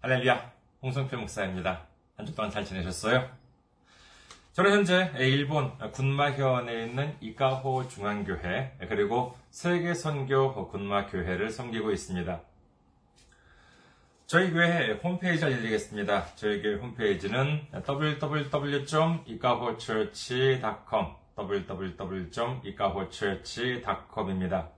할렐루야, 홍성필 목사입니다. 한 주 동안 잘 지내셨어요? 저는 현재 일본 군마현에 있는 이카호 중앙교회 그리고 세계선교 군마교회를 섬기고 있습니다. 저희 교회 홈페이지 알려드리겠습니다. 저희 교회 홈페이지는 www.ikahochurch.com www.ikahochurch.com입니다.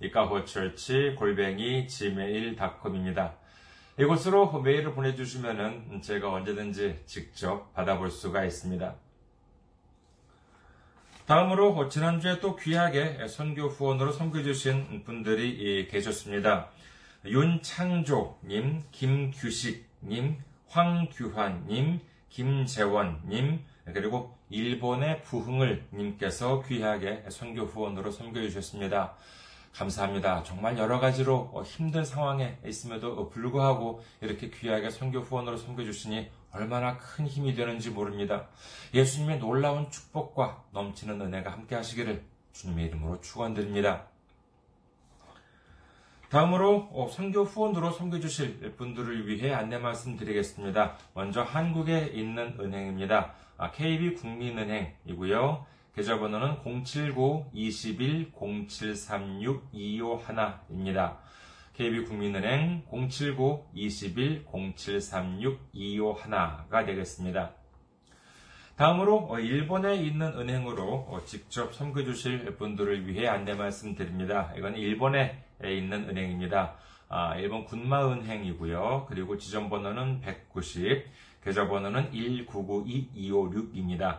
이카호처치 골뱅이 gmail.com입니다. 이곳으로 메일을 보내주시면 제가 언제든지 직접 받아볼 수가 있습니다. 다음으로 지난주에 또 귀하게 선교 후원으로 섬겨주신 분들이 계셨습니다. 윤창조님, 김규식님, 황규환님, 김재원님, 그리고 일본의 부흥을 님께서 귀하게 선교 후원으로 섬겨주셨습니다. 감사합니다. 정말 여러 가지로 힘든 상황에 있음에도 불구하고 이렇게 귀하게 선교 후원으로 섬겨주시니 얼마나 큰 힘이 되는지 모릅니다. 예수님의 놀라운 축복과 넘치는 은혜가 함께 하시기를 주님의 이름으로 축원드립니다. 다음으로 선교 후원으로 섬겨주실 분들을 위해 안내 말씀드리겠습니다. 먼저 한국에 있는 은행입니다. KB 국민은행이고요. 계좌번호는 079-21-0736-251입니다. KB국민은행 079-21-0736-251가 되겠습니다. 다음으로 일본에 있는 은행으로 직접 섬겨주실 분들을 위해 안내 말씀드립니다. 이건 일본에 있는 은행입니다. 일본 군마은행이고요. 그리고 지점번호는 190, 계좌번호는 1992256입니다.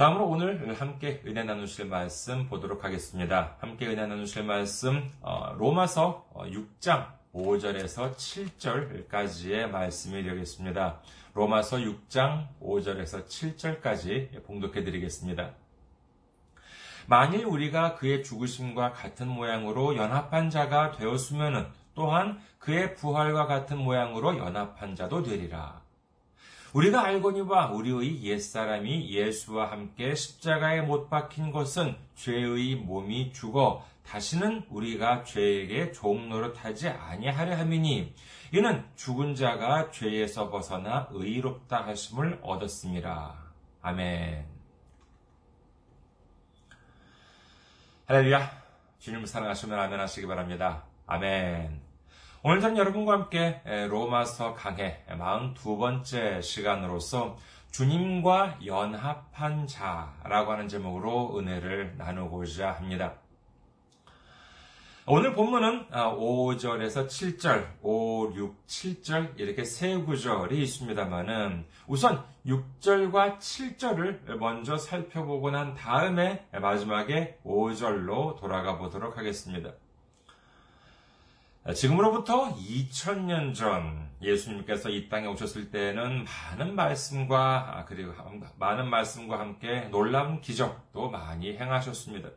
다음으로 오늘 함께 은혜 나누실 말씀 보도록 하겠습니다. 함께 은혜 나누실 말씀 로마서 6장 5절에서 7절까지의 말씀이 되겠습니다. 로마서 6장 5절에서 7절까지 봉독해 드리겠습니다. 만일 우리가 그의 죽으심과 같은 모양으로 연합한 자가 되었으면 또한 그의 부활과 같은 모양으로 연합한 자도 되리라. 우리가 알거니와 우리의 옛사람이 예수와 함께 십자가에 못 박힌 것은 죄의 몸이 죽어 다시는 우리가 죄에게 종노릇하지 아니하려 함이니 이는 죽은 자가 죄에서 벗어나 의롭다 하심을 얻었습니다. 아멘. 할렐루야. 주님을 사랑하시면 아멘 하시기 바랍니다. 아멘. 오늘 전 여러분과 함께 로마서 강해 42번째 시간으로서 주님과 연합한 자라고 하는 제목으로 은혜를 나누고자 합니다. 오늘 본문은 5절에서 7절, 5, 6, 7절 이렇게 세 구절이 있습니다만은 우선 6절과 7절을 먼저 살펴보고 난 다음에 마지막에 5절로 돌아가 보도록 하겠습니다. 지금으로부터 2000년 전 예수님께서 이 땅에 오셨을 때는 많은 말씀과 그리고 많은 말씀과 함께 놀라운 기적도 많이 행하셨습니다.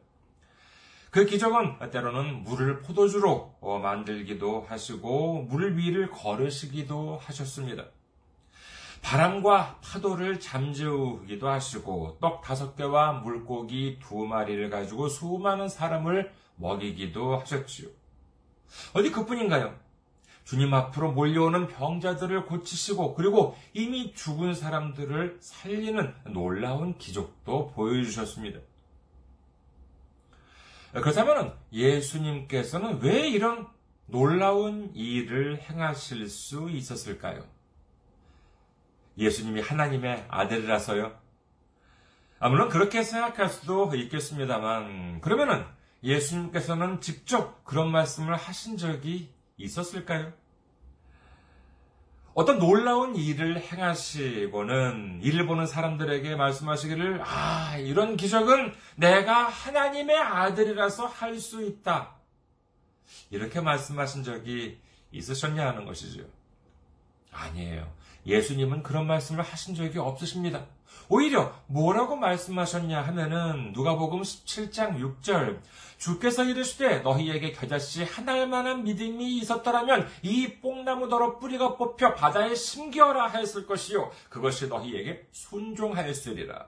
그 기적은 때로는 물을 포도주로 만들기도 하시고 물 위를 걸으시기도 하셨습니다. 바람과 파도를 잠재우기도 하시고 떡 다섯 개와 물고기 두 마리를 가지고 수많은 사람을 먹이기도 하셨지요. 어디 그뿐인가요? 주님 앞으로 몰려오는 병자들을 고치시고 그리고 이미 죽은 사람들을 살리는 놀라운 기적도 보여주셨습니다. 그렇다면 예수님께서는 왜 이런 놀라운 일을 행하실 수 있었을까요? 예수님이 하나님의 아들이라서요? 아, 물론 그렇게 생각할 수도 있겠습니다만, 그러면은 예수님께서는 직접 그런 말씀을 하신 적이 있었을까요? 어떤 놀라운 일을 행하시고는 이를 보는 사람들에게 말씀하시기를, 아, 이런 기적은 내가 하나님의 아들이라서 할 수 있다. 이렇게 말씀하신 적이 있으셨냐 하는 것이죠. 아니에요. 예수님은 그런 말씀을 하신 적이 없으십니다. 오히려 뭐라고 말씀하셨냐 하면은 누가복음 17장 6절 주께서 이르시되 너희에게 겨자씨 하나일 만한 믿음이 있었더라면 이 뽕나무더러 뿌리가 뽑혀 바다에 심겨라 하였을 것이요 그것이 너희에게 순종하였으리라.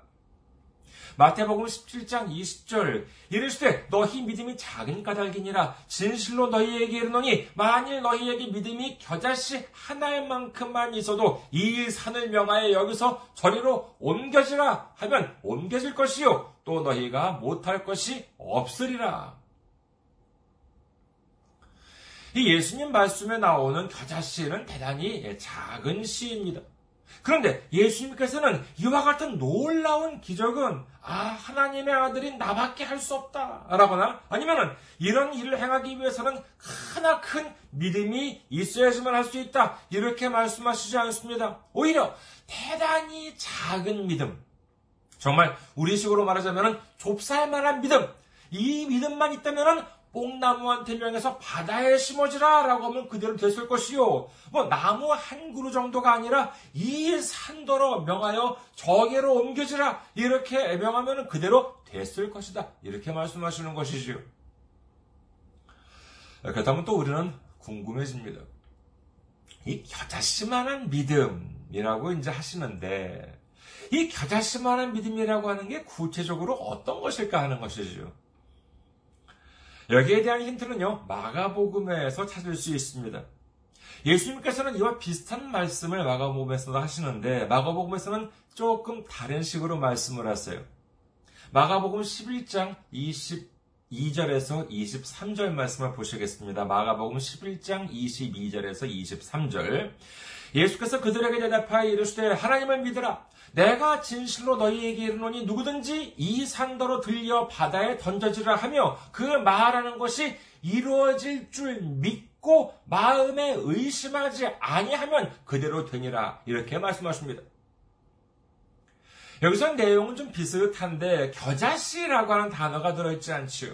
마태복음 17장 20절 이르시되 너희 믿음이 작은 까닭이니라 진실로 너희에게 이르노니 만일 너희에게 믿음이 겨자씨 하나의 만큼만 있어도 이 산을 명하여 여기서 저리로 옮겨지라 하면 옮겨질 것이요 또 너희가 못할 것이 없으리라. 이 예수님 말씀에 나오는 겨자씨는 대단히 작은 씨입니다. 그런데 예수님께서는 이와 같은 놀라운 기적은 아 하나님의 아들인 나밖에 할 수 없다라거나 아니면은 이런 일을 행하기 위해서는 하나 큰 믿음이 있어야지만 할 수 있다. 이렇게 말씀하시지 않습니다. 오히려 대단히 작은 믿음. 정말 우리식으로 말하자면 좁쌀만한 믿음. 이 믿음만 있다면은 뽕나무한테 명해서 바다에 심어지라 라고 하면 그대로 됐을 것이요. 뭐 나무 한 그루 정도가 아니라 이 산더러 명하여 저게로 옮겨지라 이렇게 명하면 그대로 됐을 것이다. 이렇게 말씀하시는 것이지요. 그렇다면 또 우리는 궁금해집니다. 이 겨자씨만한 믿음이라고 이제 하시는데 이 겨자씨만한 믿음이라고 하는 게 구체적으로 어떤 것일까 하는 것이지요. 여기에 대한 힌트는요, 마가복음에서 찾을 수 있습니다. 예수님께서는 이와 비슷한 말씀을 마가복음에서도 하시는데, 마가복음에서는 조금 다른 식으로 말씀을 하세요. 마가복음 11장 22절에서 23절 말씀을 보시겠습니다. 마가복음 11장 22절에서 23절. 예수께서 그들에게 대답하여 이르시되 하나님을 믿으라. 내가 진실로 너희에게 이르노니 누구든지 이 산더로 들려 바다에 던져지라 하며 그 말하는 것이 이루어질 줄 믿고 마음에 의심하지 아니하면 그대로 되니라 이렇게 말씀하십니다. 여기서 내용은 좀 비슷한데 겨자씨라고 하는 단어가 들어있지 않지요.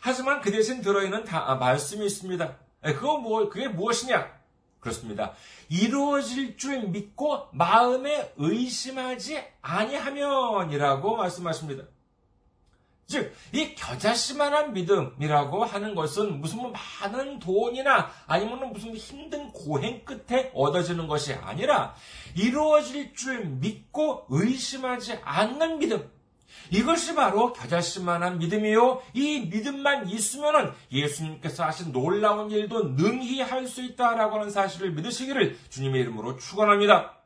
하지만 그 대신 들어있는 다, 아, 말씀이 있습니다. 그거 뭐 그게 무엇이냐? 그렇습니다. 이루어질 줄 믿고 마음에 의심하지 아니하면이라고 말씀하십니다. 즉, 이 겨자씨만한 믿음이라고 하는 것은 무슨 뭐 많은 돈이나 아니면 무슨 힘든 고행 끝에 얻어지는 것이 아니라 이루어질 줄 믿고 의심하지 않는 믿음. 이것이 바로 겨자씨만한 믿음이요. 이 믿음만 있으면 예수님께서 하신 놀라운 일도 능히 할 수 있다라고 하는 사실을 믿으시기를 주님의 이름으로 축원합니다.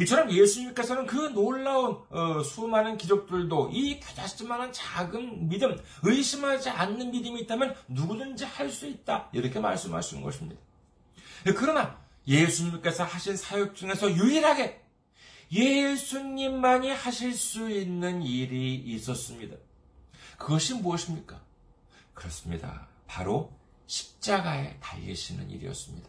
이처럼 예수님께서는 그 놀라운 어, 수많은 기적들도 이 겨자씨만한 작은 믿음, 의심하지 않는 믿음이 있다면 누구든지 할 수 있다 이렇게 말씀하시는 것입니다. 그러나 예수님께서 하신 사역 중에서 유일하게 예수님만이 하실 수 있는 일이 있었습니다. 그것이 무엇입니까? 그렇습니다. 바로 십자가에 달리시는 일이었습니다.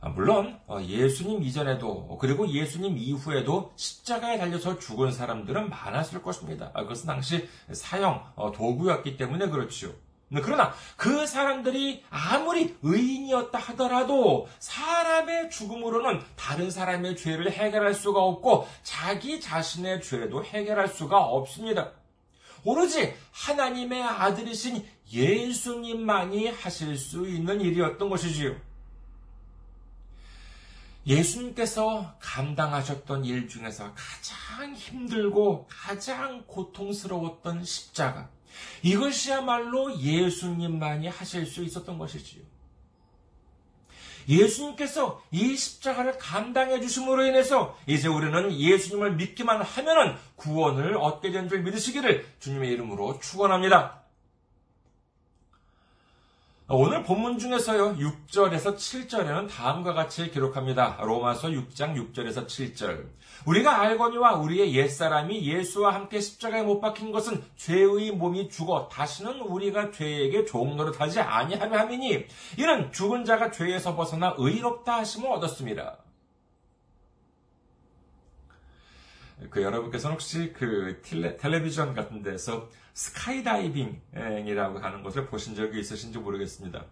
아, 물론 어, 예수님 이전에도 그리고 예수님 이후에도 십자가에 달려서 죽은 사람들은 많았을 것입니다. 아, 그것은 당시 사형 어, 도구였기 때문에 그렇지요. 네, 그러나 그 사람들이 아무리 의인이었다 하더라도 사람의 죽음으로는 다른 사람의 죄를 해결할 수가 없고 자기 자신의 죄도 해결할 수가 없습니다. 오로지 하나님의 아들이신 예수님만이 하실 수 있는 일이었던 것이지요. 예수님께서 감당하셨던 일 중에서 가장 힘들고 가장 고통스러웠던 십자가. 이것이야말로 예수님만이 하실 수 있었던 것이지요. 예수님께서 이 십자가를 감당해 주심으로 인해서 이제 우리는 예수님을 믿기만 하면은 구원을 얻게 된 줄 믿으시기를 주님의 이름으로 축원합니다. 오늘 본문 중에서요, 6절에서 7절에는 다음과 같이 기록합니다. 로마서 6장 6절에서 7절. 우리가 알거니와 우리의 옛사람이 예수와 함께 십자가에 못 박힌 것은 죄의 몸이 죽어 다시는 우리가 죄에게 종 노릇하지 아니하려 함이니 이는 죽은 자가 죄에서 벗어나 의롭다 하심을 얻었습니다. 그 여러분께서는 혹시 그 텔레, 텔레비전 같은 데서 스카이다이빙이라고 하는 것을 보신 적이 있으신지 모르겠습니다.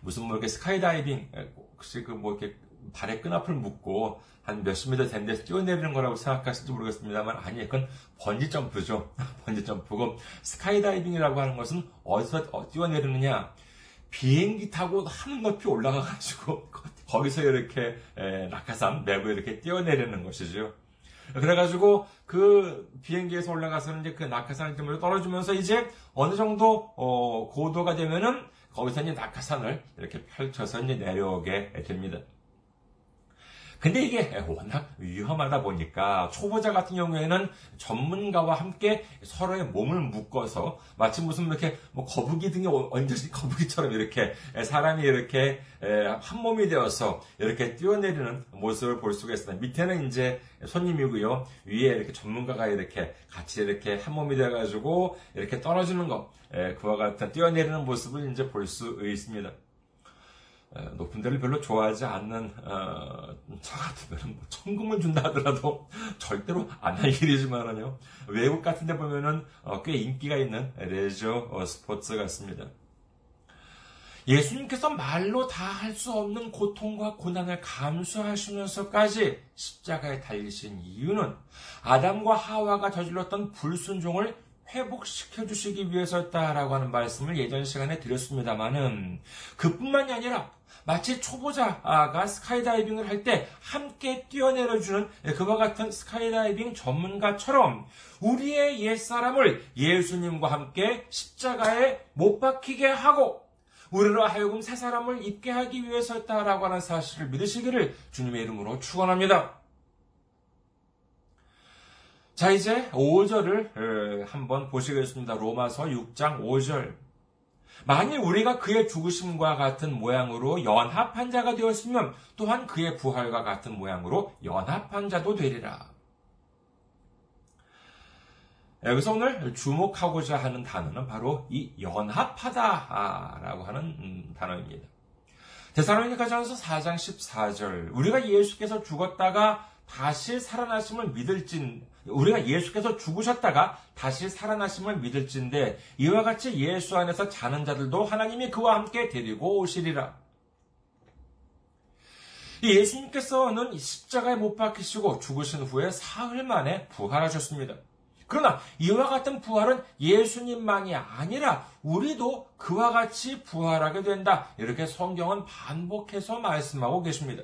무슨 뭐 이렇게 스카이다이빙, 혹시 그 뭐 이렇게 발에 끈앞을 묶고 한 몇십 미터 된 데서 뛰어내리는 거라고 생각하실지 모르겠습니다만 아니 그건 번지 점프죠. 번지 점프고 스카이다이빙이라고 하는 것은 어디서 어, 뛰어내리느냐 비행기 타고 하늘 높이 올라가 가지고 거기서 이렇게 낙하산 매고 이렇게 뛰어내리는 것이죠. 그래가지고 그 비행기에서 올라가서는 이제 그 낙하산을 때문에 떨어지면서 이제 어느 정도 어, 고도가 되면은 거기서 이제 낙하산을 이렇게 펼쳐서 이제 내려오게 됩니다. 근데 이게 워낙 위험하다 보니까 초보자 같은 경우에는 전문가와 함께 서로의 몸을 묶어서 마치 무슨 이렇게 뭐 거북이 등에 얹어진 거북이처럼 이렇게 사람이 이렇게 한 몸이 되어서 이렇게 뛰어내리는 모습을 볼 수가 있습니다. 밑에는 이제 손님이고요. 위에 이렇게 전문가가 이렇게 같이 이렇게 한 몸이 되어가지고 이렇게 떨어지는 것, 그와 같은 뛰어내리는 모습을 이제 볼 수 있습니다. 높은 데를 별로 좋아하지 않는 어, 저 같으면 뭐 천금을 준다 하더라도 절대로 안 할 일이지만은요 외국 같은 데 보면은 어, 꽤 인기가 있는 레저 어, 스포츠 같습니다. 예수님께서 말로 다 할 수 없는 고통과 고난을 감수하시면서까지 십자가에 달리신 이유는 아담과 하와가 저질렀던 불순종을 회복시켜 주시기 위해서였다라고 하는 말씀을 예전 시간에 드렸습니다만은 그뿐만이 아니라 마치 초보자가 스카이다이빙을 할 때 함께 뛰어내려주는 그와 같은 스카이다이빙 전문가처럼 우리의 옛사람을 예수님과 함께 십자가에 못 박히게 하고 우리로 하여금 새 사람을 입게 하기 위해서였다라고 하는 사실을 믿으시기를 주님의 이름으로 축원합니다. 자, 이제 5절을 한번 보시겠습니다. 로마서 6장 5절. 만일 우리가 그의 죽으심과 같은 모양으로 연합한 자가 되었으면 또한 그의 부활과 같은 모양으로 연합한 자도 되리라. 여기서 오늘 주목하고자 하는 단어는 바로 이 연합하다라고 하는 음, 단어입니다. 대사로니가전서 4장 14절 우리가 예수께서 죽었다가 다시 살아나심을 믿을진 우리가 예수께서 죽으셨다가 다시 살아나심을 믿을진데 이와 같이 예수 안에서 자는 자들도 하나님이 그와 함께 데리고 오시리라. 예수님께서는 십자가에 못 박히시고 죽으신 후에 사흘 만에 부활하셨습니다. 그러나 이와 같은 부활은 예수님만이 아니라 우리도 그와 같이 부활하게 된다. 이렇게 성경은 반복해서 말씀하고 계십니다.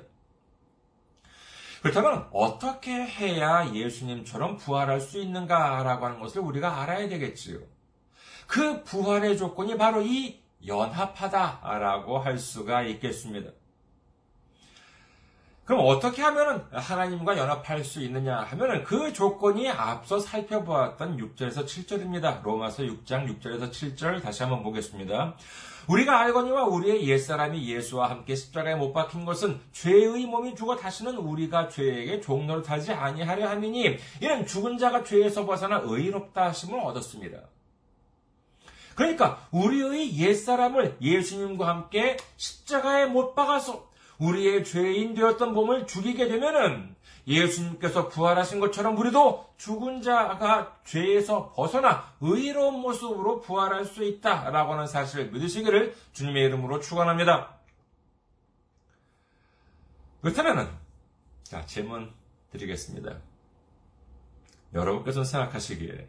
그렇다면 어떻게 해야 예수님처럼 부활할 수 있는가라고 하는 것을 우리가 알아야 되겠지요. 그 부활의 조건이 바로 이 연합하다라고 할 수가 있겠습니다. 그럼 어떻게 하면 하나님과 연합할 수 있느냐 하면 그 조건이 앞서 살펴보았던 6절에서 7절입니다. 로마서 6장 6절에서 7절 다시 한번 보겠습니다. 우리가 알거니와 우리의 옛사람이 예수와 함께 십자가에 못 박힌 것은 죄의 몸이 죽어 다시는 우리가 죄에게 종노릇하지 아니하려 함이니 이는 죽은 자가 죄에서 벗어나 의롭다 하심을 얻었습니다. 그러니까 우리의 옛사람을 예수님과 함께 십자가에 못 박아서 우리의 죄인 되었던 몸을 죽이게 되면은 예수님께서 부활하신 것처럼 우리도 죽은 자가 죄에서 벗어나 의로운 모습으로 부활할 수 있다라고 하는 사실을 믿으시기를 주님의 이름으로 축원합니다. 그렇다면은 자 질문 드리겠습니다. 여러분께서 생각하시기에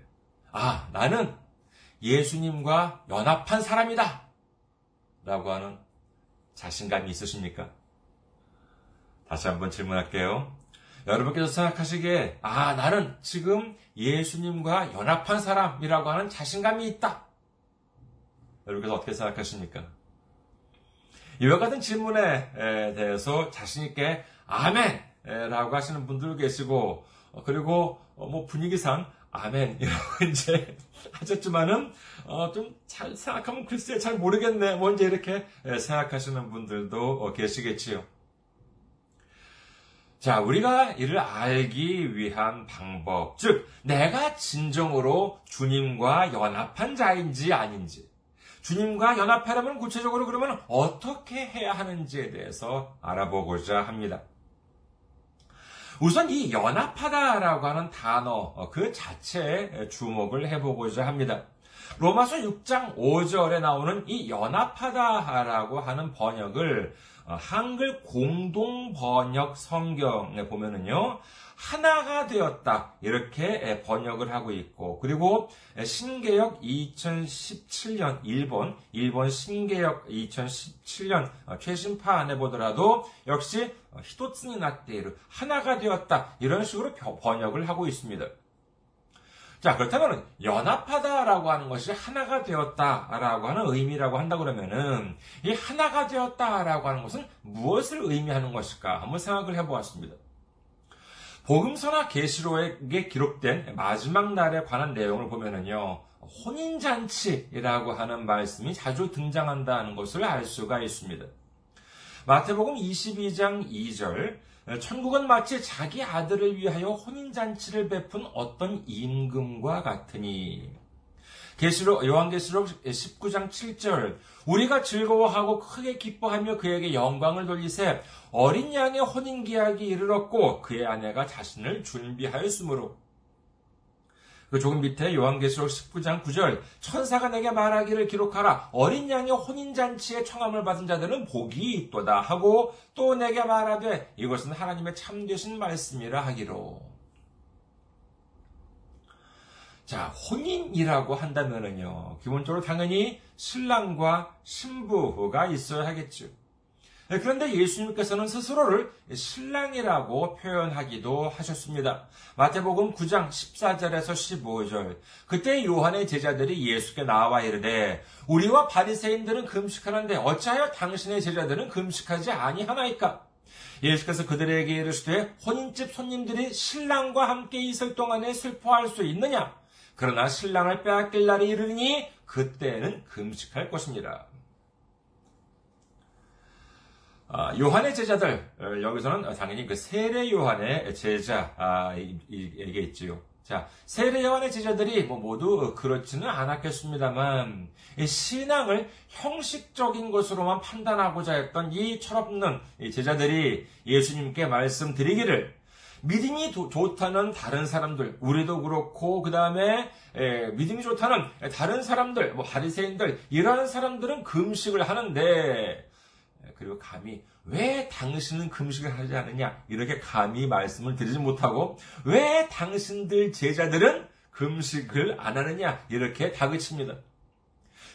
아 나는 예수님과 연합한 사람이다 라고 하는 자신감이 있으십니까? 다시 한번 질문할게요. 여러분께서 생각하시기에, 아, 나는 지금 예수님과 연합한 사람이라고 하는 자신감이 있다. 여러분께서 어떻게 생각하십니까? 이와 같은 질문에 대해서 자신있게, 아멘! 라고 하시는 분들 계시고, 어, 그리고 어, 뭐 분위기상, 아멘. 이라고 이제 하셨지만은, 어, 좀잘 생각하면 글쎄 잘 모르겠네. 뭐 이제 이렇게 생각하시는 분들도 계시겠지요. 자, 우리가 이를 알기 위한 방법, 즉, 내가 진정으로 주님과 연합한 자인지 아닌지, 주님과 연합하려면 구체적으로 그러면 어떻게 해야 하는지에 대해서 알아보고자 합니다. 우선 이 연합하다라고 하는 단어 어, 그 자체에 주목을 해보고자 합니다. 로마서 6장 5절에 나오는 이 연합하다라고 하는 번역을 어, 한글 공동 번역 성경에 보면은요. 하나가 되었다. 이렇게 번역을 하고 있고, 그리고 신개역 2017년, 일본, 일본 신개역 2017년 어, 최신판에 보더라도 역시 히토츠니 나테이르, 하나가 되었다. 이런 식으로 번역을 하고 있습니다. 자, 그렇다면 연합하다라고 하는 것이 하나가 되었다라고 하는 의미라고 한다 그러면은 이 하나가 되었다라고 하는 것은 무엇을 의미하는 것일까? 한번 생각을 해 보았습니다. 복음서나 계시록에 기록된 마지막 날에 관한 내용을 보면은요. 혼인잔치라고 하는 말씀이 자주 등장한다는 것을 알 수가 있습니다. 마태복음 22장 2절 천국은 마치 자기 아들을 위하여 혼인잔치를 베푼 어떤 임금과 같으니. 계시록 요한계시록 19장 7절. 우리가 즐거워하고 크게 기뻐하며 그에게 영광을 돌리세 어린 양의 혼인 계약이 이르렀고 그의 아내가 자신을 준비하였으므로 그 조금 밑에 요한계시록 19장 9절 천사가 내게 말하기를 기록하라 어린 양의 혼인잔치에 청함을 받은 자들은 복이 있도다 하고 또 내게 말하되 이것은 하나님의 참되신 말씀이라 하기로 자 혼인이라고 한다면은요 기본적으로 당연히 신랑과 신부가 있어야 하겠죠. 네, 그런데 예수님께서는 스스로를 신랑이라고 표현하기도 하셨습니다. 마태복음 9장 14절에서 15절. 그때 요한의 제자들이 예수께 나와 이르되 우리와 바리새인들은 금식하는데 어찌하여 당신의 제자들은 금식하지 아니하나이까? 예수께서 그들에게 이르시되 혼인집 손님들이 신랑과 함께 있을 동안에 슬퍼할 수 있느냐? 그러나 신랑을 빼앗길 날이 이르니 그때는 금식할 것입니다. 아, 요한의 제자들 어, 여기서는 당연히 그 세례 요한의 제자에게 있지요. 자, 세례 요한의 제자들이 뭐 모두 그렇지는 않았겠습니다만 신앙을 형식적인 것으로만 판단하고자 했던 이 철없는 제자들이 예수님께 말씀드리기를 믿음이 도, 좋다는 다른 사람들, 우리도 그렇고 그 다음에 믿음이 좋다는 다른 사람들, 뭐 바리새인들 이러한 사람들은 금식을 하는데 그리고 감히 왜 당신은 금식을 하지 않느냐 이렇게 감히 말씀을 드리지 못하고 왜 당신들 제자들은 금식을 안 하느냐 이렇게 다그칩니다.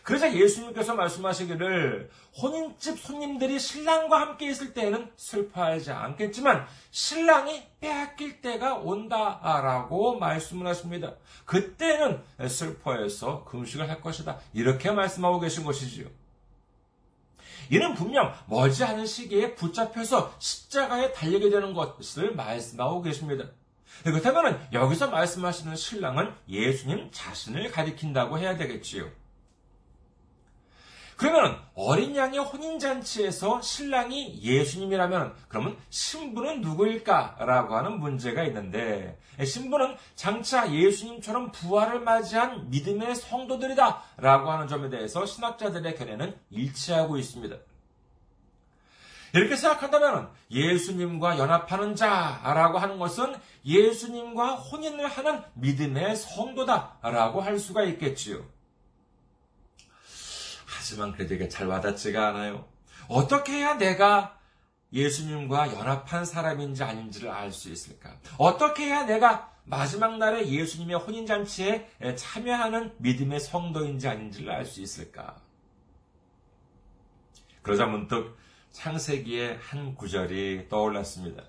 그러자 예수님께서 말씀하시기를 혼인집 손님들이 신랑과 함께 있을 때에는 슬퍼하지 않겠지만 신랑이 빼앗길 때가 온다라고 말씀을 하십니다. 그때는 슬퍼해서 금식을 할 것이다. 이렇게 말씀하고 계신 것이지요. 이는 분명 멀지 않은 시기에 붙잡혀서 십자가에 달리게 되는 것을 말씀하고 계십니다. 그렇다면 여기서 말씀하시는 신랑은 예수님 자신을 가리킨다고 해야 되겠지요. 그러면 어린 양의 혼인잔치에서 신랑이 예수님이라면 그러면 신부는 누구일까라고 하는 문제가 있는데 신부는 장차 예수님처럼 부활을 맞이한 믿음의 성도들이다라고 하는 점에 대해서 신학자들의 견해는 일치하고 있습니다. 이렇게 생각한다면 예수님과 연합하는 자라고 하는 것은 예수님과 혼인을 하는 믿음의 성도다라고 할 수가 있겠지요. 하지만 그들에게 잘 와닿지가 않아요. 어떻게 해야 내가 예수님과 연합한 사람인지 아닌지를 알 수 있을까? 어떻게 해야 내가 마지막 날에 예수님의 혼인잔치에 참여하는 믿음의 성도인지 아닌지를 알 수 있을까? 그러자 문득 창세기의 한 구절이 떠올랐습니다.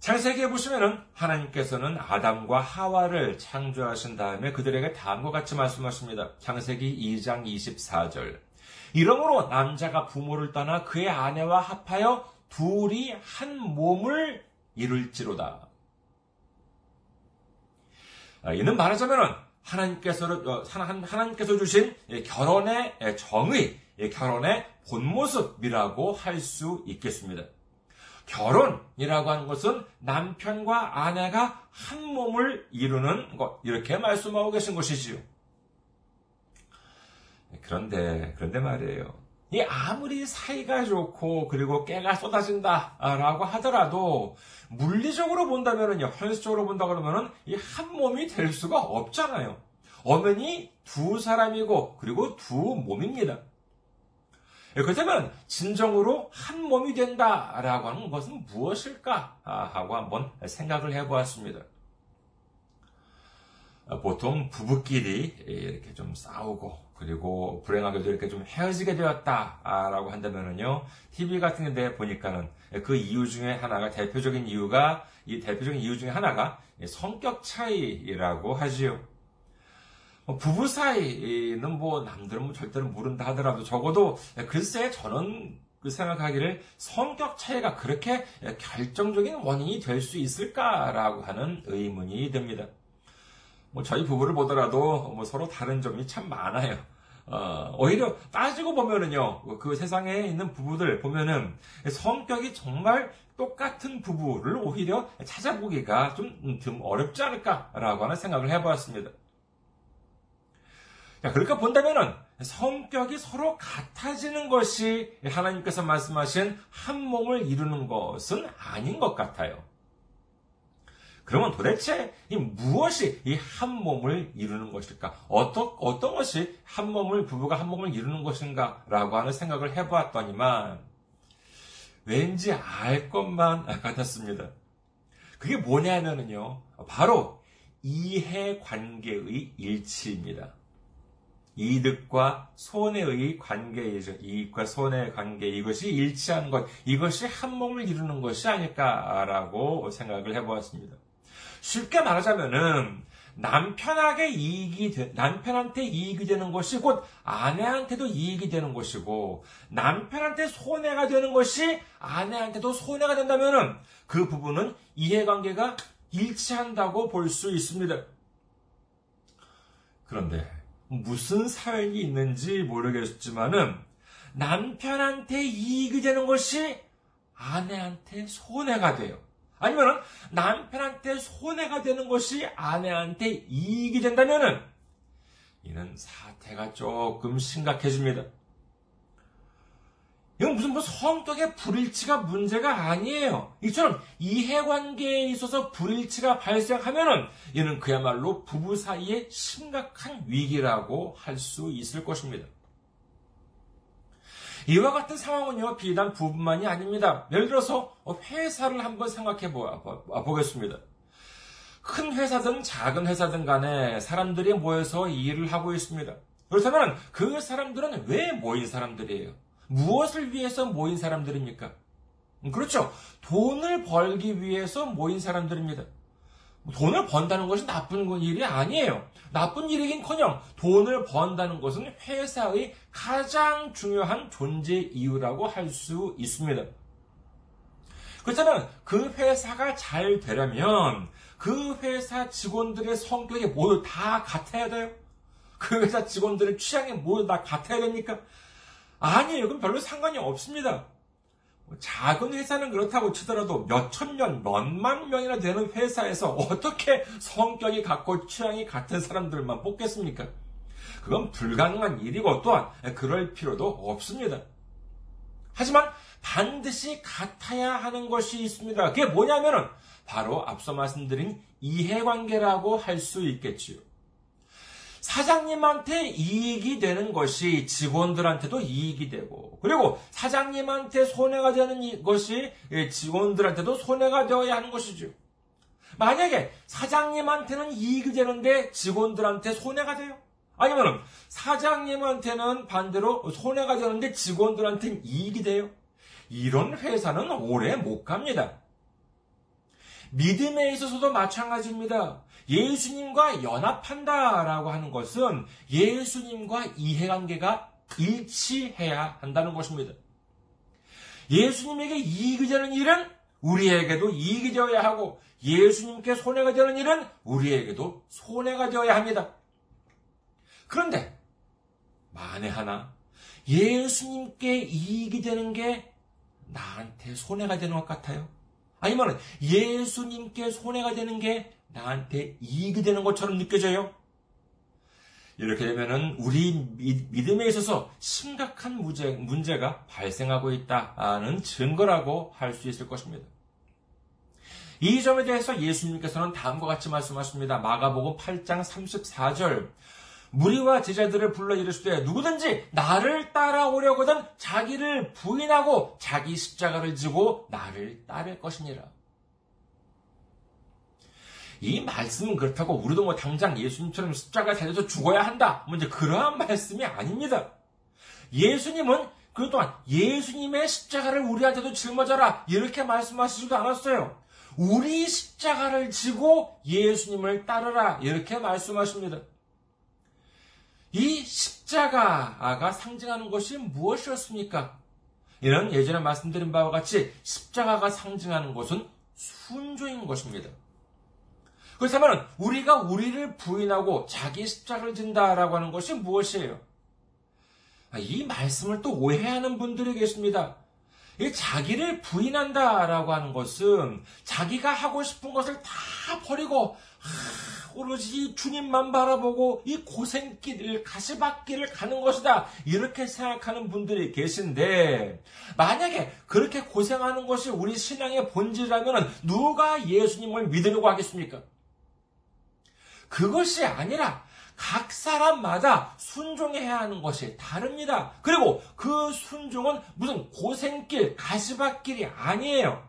창세기에 보시면은 하나님께서는 아담과 하와를 창조하신 다음에 그들에게 다음과 같이 말씀하십니다. 창세기 2장 24절. 이러므로 남자가 부모를 떠나 그의 아내와 합하여 둘이 한 몸을 이룰지로다. 아, 이는 말하자면은 하나님께서 어, 하나님께서 주신 결혼의 정의, 결혼의 본 모습이라고 할 수 있겠습니다. 결혼이라고 하는 것은 남편과 아내가 한 몸을 이루는 것 이렇게 말씀하고 계신 것이지요. 그런데 그런데 말이에요. 이 아무리 사이가 좋고 그리고 깨가 쏟아진다라고 하더라도 물리적으로 본다면은요, 현실적으로 본다 그러면은 이 한 몸이 될 수가 없잖아요. 엄연히 두 사람이고 그리고 두 몸입니다. 예, 그렇다면 진정으로 한 몸이 된다라고 하는 것은 무엇일까 하고 한번 생각을 해보았습니다. 보통 부부끼리 이렇게 좀 싸우고 그리고 불행하게도 이렇게 좀 헤어지게 되었다라고 한다면은요, TV 같은 데 보니까는 그 이유 중에 하나가 대표적인 이유가, 이 대표적인 이유 중에 하나가 성격 차이라고 하지요. 뭐 부부 사이는 뭐 남들은 뭐 절대로 모른다 하더라도 적어도 글쎄 저는 그 생각하기를 성격 차이가 그렇게 결정적인 원인이 될 수 있을까라고 하는 의문이 듭니다. 뭐 저희 부부를 보더라도 뭐 서로 다른 점이 참 많아요. 어, 오히려 따지고 보면은요, 그 세상에 있는 부부들 보면은 성격이 정말 똑같은 부부를 오히려 찾아보기가 좀, 좀 어렵지 않을까라고 하는 생각을 해보았습니다. 자, 그러니까 본다면은 성격이 서로 같아지는 것이 하나님께서 말씀하신 한 몸을 이루는 것은 아닌 것 같아요. 그러면 도대체 이 무엇이 이 한 몸을 이루는 것일까? 어떤, 어떤 것이 한 몸을, 부부가 한 몸을 이루는 것인가? 라고 하는 생각을 해보았더니만, 왠지 알 것만 같았습니다. 그게 뭐냐면은요, 바로 이해 관계의 일치입니다. 이득과 손해의 관계이죠. 이익과 손해의 관계. 이것이 일치하는 것. 이것이 한 몸을 이루는 것이 아닐까라고 생각을 해보았습니다. 쉽게 말하자면은 남편에게 이익이 되, 남편한테 이익이 되는 것이 곧 아내한테도 이익이 되는 것이고 남편한테 손해가 되는 것이 아내한테도 손해가 된다면은 그 부분은 이해관계가 일치한다고 볼 수 있습니다. 그런데 무슨 사연이 있는지 모르겠지만은 남편한테 이익이 되는 것이 아내한테 손해가 돼요. 아니면 남편한테 손해가 되는 것이 아내한테 이익이 된다면 이는 사태가 조금 심각해집니다. 이건 무슨 뭐 성격의 불일치가 문제가 아니에요. 이처럼 이해관계에 있어서 불일치가 발생하면은 이는 그야말로 부부 사이의 심각한 위기라고 할 수 있을 것입니다. 이와 같은 상황은요, 비단 부부만이 아닙니다. 예를 들어서 회사를 한번 생각해 보겠습니다. 큰 회사든 작은 회사든 간에 사람들이 모여서 일을 하고 있습니다. 그렇다면 그 사람들은 왜 모인 사람들이에요? 무엇을 위해서 모인 사람들입니까? 그렇죠. 돈을 벌기 위해서 모인 사람들입니다. 돈을 번다는 것이 나쁜 일이 아니에요. 나쁜 일이긴 커녕 돈을 번다는 것은 회사의 가장 중요한 존재 이유라고 할 수 있습니다. 그렇다면 그 회사가 잘 되려면 그 회사 직원들의 성격이 모두 다 같아야 돼요? 그 회사 직원들의 취향이 모두 다 같아야 됩니까? 아니에요. 그럼 별로 상관이 없습니다. 작은 회사는 그렇다고 치더라도 몇천 년, 몇만 명이나 되는 회사에서 어떻게 성격이 같고 취향이 같은 사람들만 뽑겠습니까? 그건 불가능한 일이고 또한 그럴 필요도 없습니다. 하지만 반드시 같아야 하는 것이 있습니다. 그게 뭐냐면은 바로 앞서 말씀드린 이해관계라고 할 수 있겠지요. 사장님한테 이익이 되는 것이 직원들한테도 이익이 되고, 그리고 사장님한테 손해가 되는 것이 직원들한테도 손해가 되어야 하는 것이죠. 만약에 사장님한테는 이익이 되는데 직원들한테 손해가 돼요? 아니면 사장님한테는 반대로 손해가 되는데 직원들한테는 이익이 돼요? 이런 회사는 오래 못 갑니다. 믿음에 있어서도 마찬가지입니다. 예수님과 연합한다라고 하는 것은 예수님과 이해관계가 일치해야 한다는 것입니다. 예수님에게 이익이 되는 일은 우리에게도 이익이 되어야 하고 예수님께 손해가 되는 일은 우리에게도 손해가 되어야 합니다. 그런데 만에 하나 예수님께 이익이 되는 게 나한테 손해가 되는 것 같아요. 아니면 예수님께 손해가 되는 게 나한테 이익이 되는 것처럼 느껴져요. 이렇게 되면은 우리 믿음에 있어서 심각한 문제, 문제 가 발생하고 있다는 증거라고 할 수 있을 것입니다. 이 점에 대해서 예수님께서는 다음과 같이 말씀하십니다. 마가복음 8장 34절. 무리와 제자들을 불러 이르시되 누구든지 나를 따라오려거든 자기를 부인하고 자기 십자가를 지고 나를 따를 것이니라. 이 말씀은 그렇다고 우리도 뭐 당장 예수님처럼 십자가 달려서 죽어야 한다. 뭐 이제 그러한 말씀이 아닙니다. 예수님은 그동안 예수님의 십자가를 우리한테도 짊어져라. 이렇게 말씀하시지도 않았어요. 우리 십자가를 지고 예수님을 따르라. 이렇게 말씀하십니다. 이 십자가가 상징하는 것이 무엇이었습니까? 이는 예전에 말씀드린 바와 같이 십자가가 상징하는 것은 순조인 것입니다. 그렇다면 우리가 우리를 부인하고 자기 십자가를 진다라고 하는 것이 무엇이에요? 아, 이 말씀을 또 오해하는 분들이 계십니다. 이 자기를 부인한다라고 하는 것은 자기가 하고 싶은 것을 다 버리고 오로지 주님만 바라보고 이 고생길을 가시밭길을 가는 것이다 이렇게 생각하는 분들이 계신데 만약에 그렇게 고생하는 것이 우리 신앙의 본질이라면 누가 예수님을 믿으려고 하겠습니까? 그것이 아니라 각 사람마다 순종해야 하는 것이 다릅니다. 그리고 그 순종은 무슨 고생길, 가시밭길이 아니에요.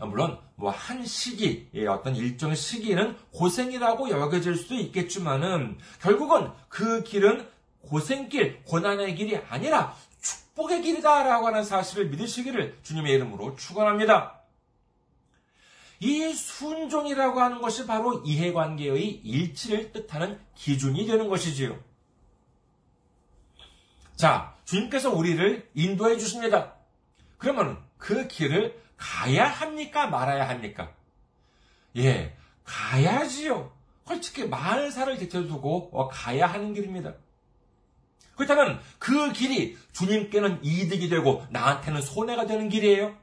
물론 뭐 한 시기, 예, 어떤 일정 시기는 고생이라고 여겨질 수도 있겠지만은 결국은 그 길은 고생길, 고난의 길이 아니라 축복의 길이다라고 하는 사실을 믿으시기를 주님의 이름으로 축원합니다. 이 순종이라고 하는 것이 바로 이해관계의 일치를 뜻하는 기준이 되는 것이지요. 자, 주님께서 우리를 인도해 주십니다. 그러면 그 길을 가야 합니까? 말아야 합니까? 예, 가야지요. 솔직히 만살을 대쳐두고 어, 가야 하는 길입니다. 그렇다면 그 길이 주님께는 이득이 되고 나한테는 손해가 되는 길이에요?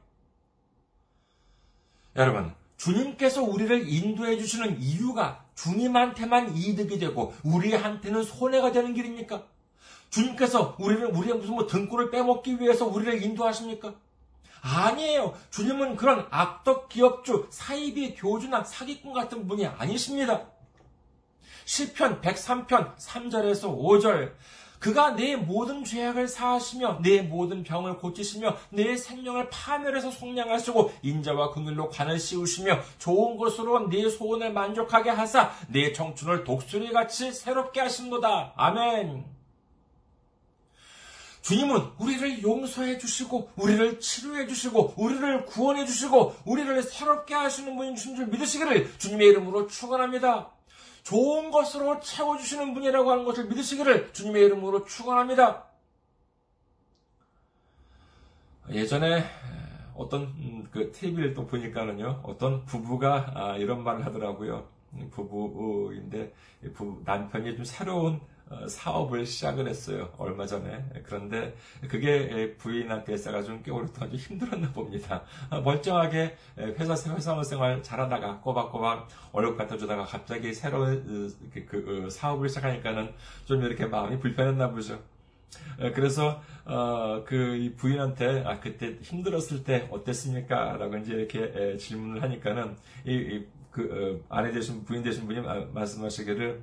여러분, 주님께서 우리를 인도해 주시는 이유가 주님한테만 이득이 되고 우리한테는 손해가 되는 길입니까? 주님께서 우리를 우리의 무슨 뭐 등골을 빼먹기 위해서 우리를 인도하십니까? 아니에요. 주님은 그런 악덕 기업주, 사이비 교주나 사기꾼 같은 분이 아니십니다. 시편 103편 3절에서 5절 그가 내 모든 죄악을 사하시며 내 모든 병을 고치시며 내 생명을 파멸해서 속량하시고 인자와 그늘로 관을 씌우시며 좋은 것으로 내 소원을 만족하게 하사 내 청춘을 독수리같이 새롭게 하신도다. 아멘. 주님은 우리를 용서해 주시고, 우리를 치료해 주시고, 우리를 구원해 주시고, 우리를 새롭게 하시는 분인 줄 믿으시기를 주님의 이름으로 축원합니다. 좋은 것으로 채워주시는 분이라고 하는 것을 믿으시기를 주님의 이름으로 축원합니다. 예전에 어떤 음, 그 TV를 또 보니까는요, 어떤 부부가 아, 이런 말을 하더라고요. 부부인데 남편이 좀 새로운 어, 사업을 시작을 했어요. 얼마 전에. 그런데 그게 부인한테 있어가지고 꽤 오랫동안 좀 힘들었나 봅니다. 아, 멀쩡하게 회사, 회사원 생활 잘하다가 꼬박꼬박 월급 갖다 주다가 갑자기 새로운 그, 그, 사업을 시작하니까는 좀 이렇게 마음이 불편했나 보죠. 그래서 어, 그 부인한테 아 그때 힘들었을 때 어땠습니까? 라고 이제 이렇게 질문을 하니까는 이, 그 어, 아내 되신 부인 되신 분이 말씀하시기를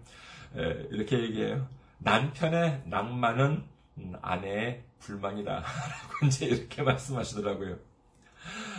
이렇게 얘기해요. 남편의 낭만은 아내의 불만이다. 라고 이제 이렇게 말씀하시더라고요.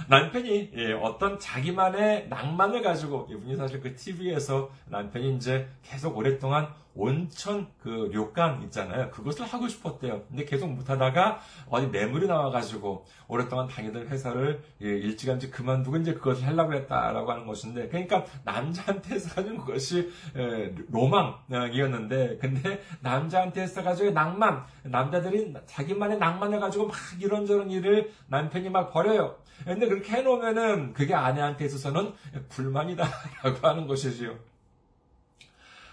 남편이 예, 어떤 자기만의 낭만을 가지고 이분이 사실 그 TV에서 남편이 이제 계속 오랫동안 온천 그 료강 있잖아요. 그것을 하고 싶었대요. 근데 계속 못하다가 어디 뇌물이 나와가지고 오랫동안 다니던 회사를 예, 일찌감치 그만두고 이제 그것을 하려고 했다라고 하는 것인데 그러니까 남자한테 해서가지고 그것이 예, 로망이었는데 근데 남자한테 해서가지고 낭만 남자들이 자기만의 낭만을 가지고 막 이런저런 일을 남편이 막 버려요. 근데 그렇게 해놓으면은 그게 아내한테 있어서는 불만이다라고 하는 것이지요.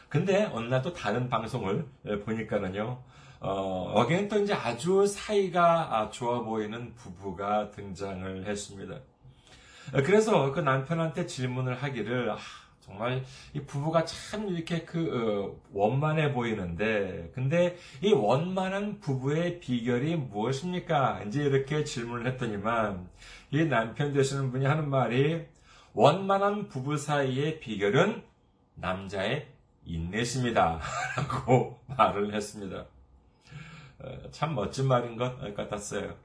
근데 어느 날 또 다른 방송을 보니까는요, 어, 여기는 또 이제 아주 사이가 아, 좋아 보이는 부부가 등장을 했습니다. 그래서 그 남편한테 질문을 하기를, 아, 정말 이 부부가 참 이렇게 그 어, 원만해 보이는데 근데 이 원만한 부부의 비결이 무엇입니까? 이제 이렇게 질문을 했더니만 이 남편 되시는 분이 하는 말이 원만한 부부 사이의 비결은 남자의 인내심이다 라고 말을 했습니다. 어, 참 멋진 말인 것 같았어요.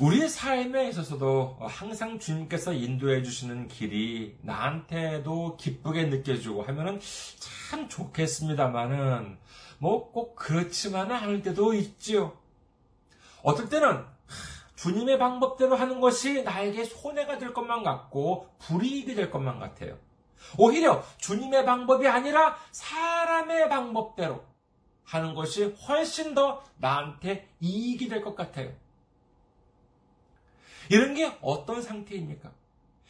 우리의 삶에 있어서도 항상 주님께서 인도해 주시는 길이 나한테도 기쁘게 느껴지고 하면은 참 좋겠습니다만은 뭐 꼭 그렇지만은 않을 때도 있지요. 어떨 때는 주님의 방법대로 하는 것이 나에게 손해가 될 것만 같고 불이익이 될 것만 같아요. 오히려 주님의 방법이 아니라 사람의 방법대로 하는 것이 훨씬 더 나한테 이익이 될 것 같아요. 이런 게 어떤 상태입니까?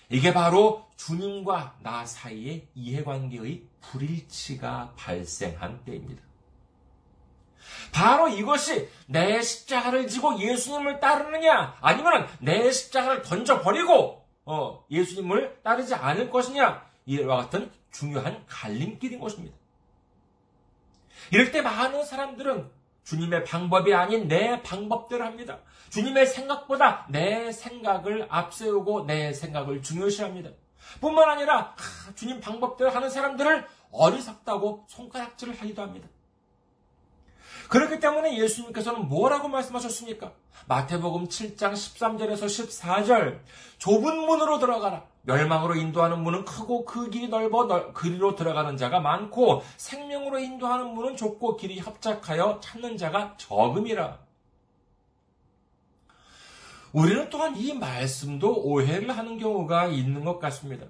이게 바로 주님과 나 사이의 이해관계의 불일치가 발생한 때입니다. 바로 이것이 내 십자가를 지고 예수님을 따르느냐, 아니면 내 십자가를 던져버리고, 어, 예수님을 따르지 않을 것이냐, 이와 같은 중요한 갈림길인 것입니다. 이럴 때 많은 사람들은 주님의 방법이 아닌 내 방법대로 합니다. 주님의 생각보다 내 생각을 앞세우고 내 생각을 중요시합니다. 뿐만 아니라 주님 방법대로 하는 사람들을 어리석다고 손가락질을 하기도 합니다. 그렇기 때문에 예수님께서는 뭐라고 말씀하셨습니까? 마태복음 7장 13절에서 14절 좁은 문으로 들어가라. 멸망으로 인도하는 문은 크고 그 길이 넓어 그리로 들어가는 자가 많고 생명으로 인도하는 문은 좁고 길이 협착하여 찾는 자가 적음이라. 우리는 또한 이 말씀도 오해를 하는 경우가 있는 것 같습니다.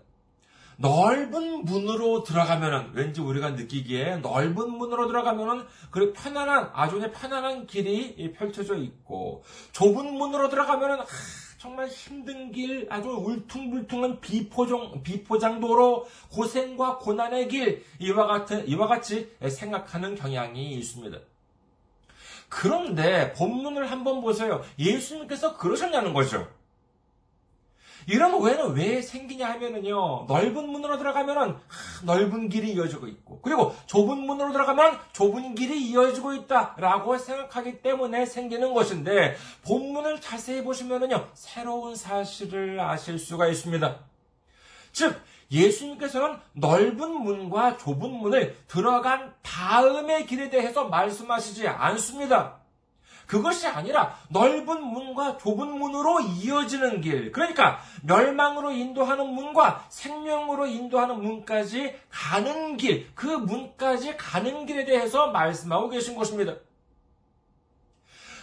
넓은 문으로 들어가면은 왠지 우리가 느끼기에 넓은 문으로 들어가면은 그 편안한 아주 편안한 길이 펼쳐져 있고 좁은 문으로 들어가면은 정말 힘든 길, 아주 울퉁불퉁한 비포장, 비포장도로 고생과 고난의 길, 이와 같은, 이와 같이 생각하는 경향이 있습니다. 그런데 본문을 한번 보세요. 예수님께서 그러셨냐는 거죠. 이런 오해는 왜 생기냐 하면은요, 넓은 문으로 들어가면은 넓은 길이 이어지고 있고, 그리고 좁은 문으로 들어가면 좁은 길이 이어지고 있다라고 생각하기 때문에 생기는 것인데, 본문을 자세히 보시면은요, 새로운 사실을 아실 수가 있습니다. 즉, 예수님께서는 넓은 문과 좁은 문을 들어간 다음의 길에 대해서 말씀하시지 않습니다. 그것이 아니라 넓은 문과 좁은 문으로 이어지는 길. 그러니까 멸망으로 인도하는 문과 생명으로 인도하는 문까지 가는 길, 그 문까지 가는 길에 대해서 말씀하고 계신 것입니다.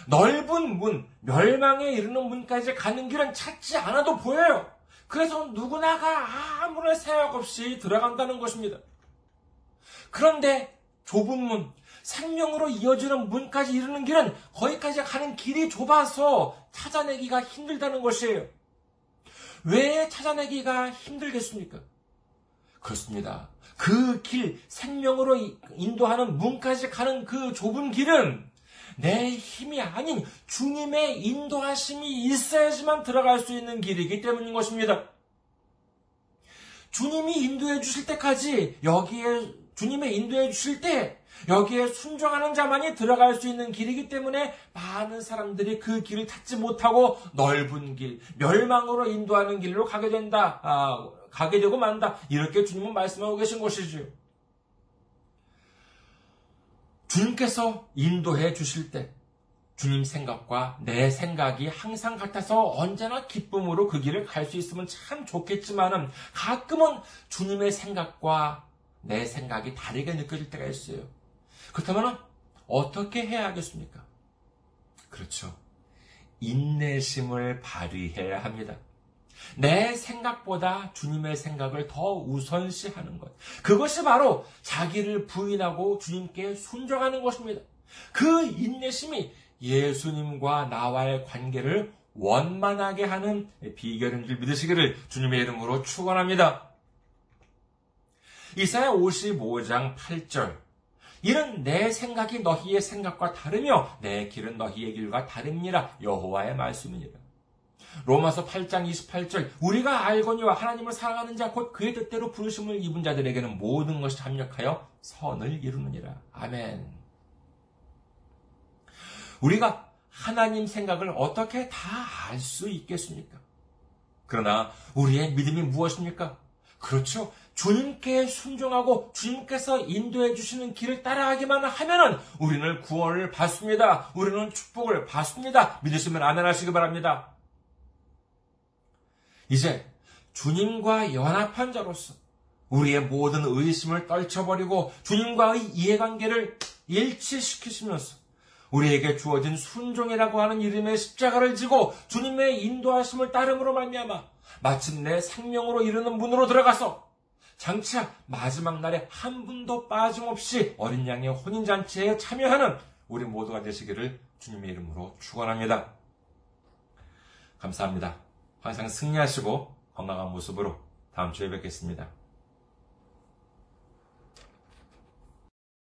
넓은 문, 멸망에 이르는 문까지 가는 길은 찾지 않아도 보여요. 그래서 누구나가 아무런 생각 없이 들어간다는 것입니다. 그런데 좁은 문, 생명으로 이어지는 문까지 이르는 길은 거기까지 가는 길이 좁아서 찾아내기가 힘들다는 것이에요. 왜 찾아내기가 힘들겠습니까? 그렇습니다. 그 길, 생명으로 인도하는 문까지 가는 그 좁은 길은 내 힘이 아닌 주님의 인도하심이 있어야지만 들어갈 수 있는 길이기 때문인 것입니다. 주님이 인도해 주실 때까지 여기에 주님의 인도해 주실 때 여기에 순종하는 자만이 들어갈 수 있는 길이기 때문에 많은 사람들이 그 길을 찾지 못하고 넓은 길, 멸망으로 인도하는 길로 가게 된다, 아, 가게 되고 만다. 이렇게 주님은 말씀하고 계신 것이지요. 주님께서 인도해 주실 때, 주님 생각과 내 생각이 항상 같아서 언제나 기쁨으로 그 길을 갈 수 있으면 참 좋겠지만은 가끔은 주님의 생각과 내 생각이 다르게 느껴질 때가 있어요. 그렇다면 어떻게 해야 하겠습니까? 그렇죠. 인내심을 발휘해야 합니다. 내 생각보다 주님의 생각을 더 우선시하는 것. 그것이 바로 자기를 부인하고 주님께 순종하는 것입니다. 그 인내심이 예수님과 나와의 관계를 원만하게 하는 비결인 줄 믿으시기를 주님의 이름으로 축원합니다. 이사야 55장 8절 이는 내 생각이 너희의 생각과 다르며 내 길은 너희의 길과 다릅니다. 여호와의 말씀입니다. 로마서 8장 28절 우리가 알거니와 하나님을 사랑하는 자 곧 그의 뜻대로 부르심을 입은 자들에게는 모든 것이 합력하여 선을 이루느니라. 아멘. 우리가 하나님 생각을 어떻게 다 알 수 있겠습니까? 그러나 우리의 믿음이 무엇입니까? 그렇죠. 주님께 순종하고 주님께서 인도해 주시는 길을 따라가기만 하면은 우리는 구원을 받습니다. 우리는 축복을 받습니다. 믿으시면 아멘 하시기 바랍니다. 이제 주님과 연합한 자로서 우리의 모든 의심을 떨쳐버리고 주님과의 이해관계를 일치시키시면서 우리에게 주어진 순종이라고 하는 이름의 십자가를 지고 주님의 인도하심을 따름으로 말미암아 마침내 생명으로 이르는 문으로 들어가서 장차 마지막 날에 한 분도 빠짐없이 어린 양의 혼인잔치에 참여하는 우리 모두가 되시기를 주님의 이름으로 축원합니다. 감사합니다. 항상 승리하시고 건강한 모습으로 다음 주에 뵙겠습니다.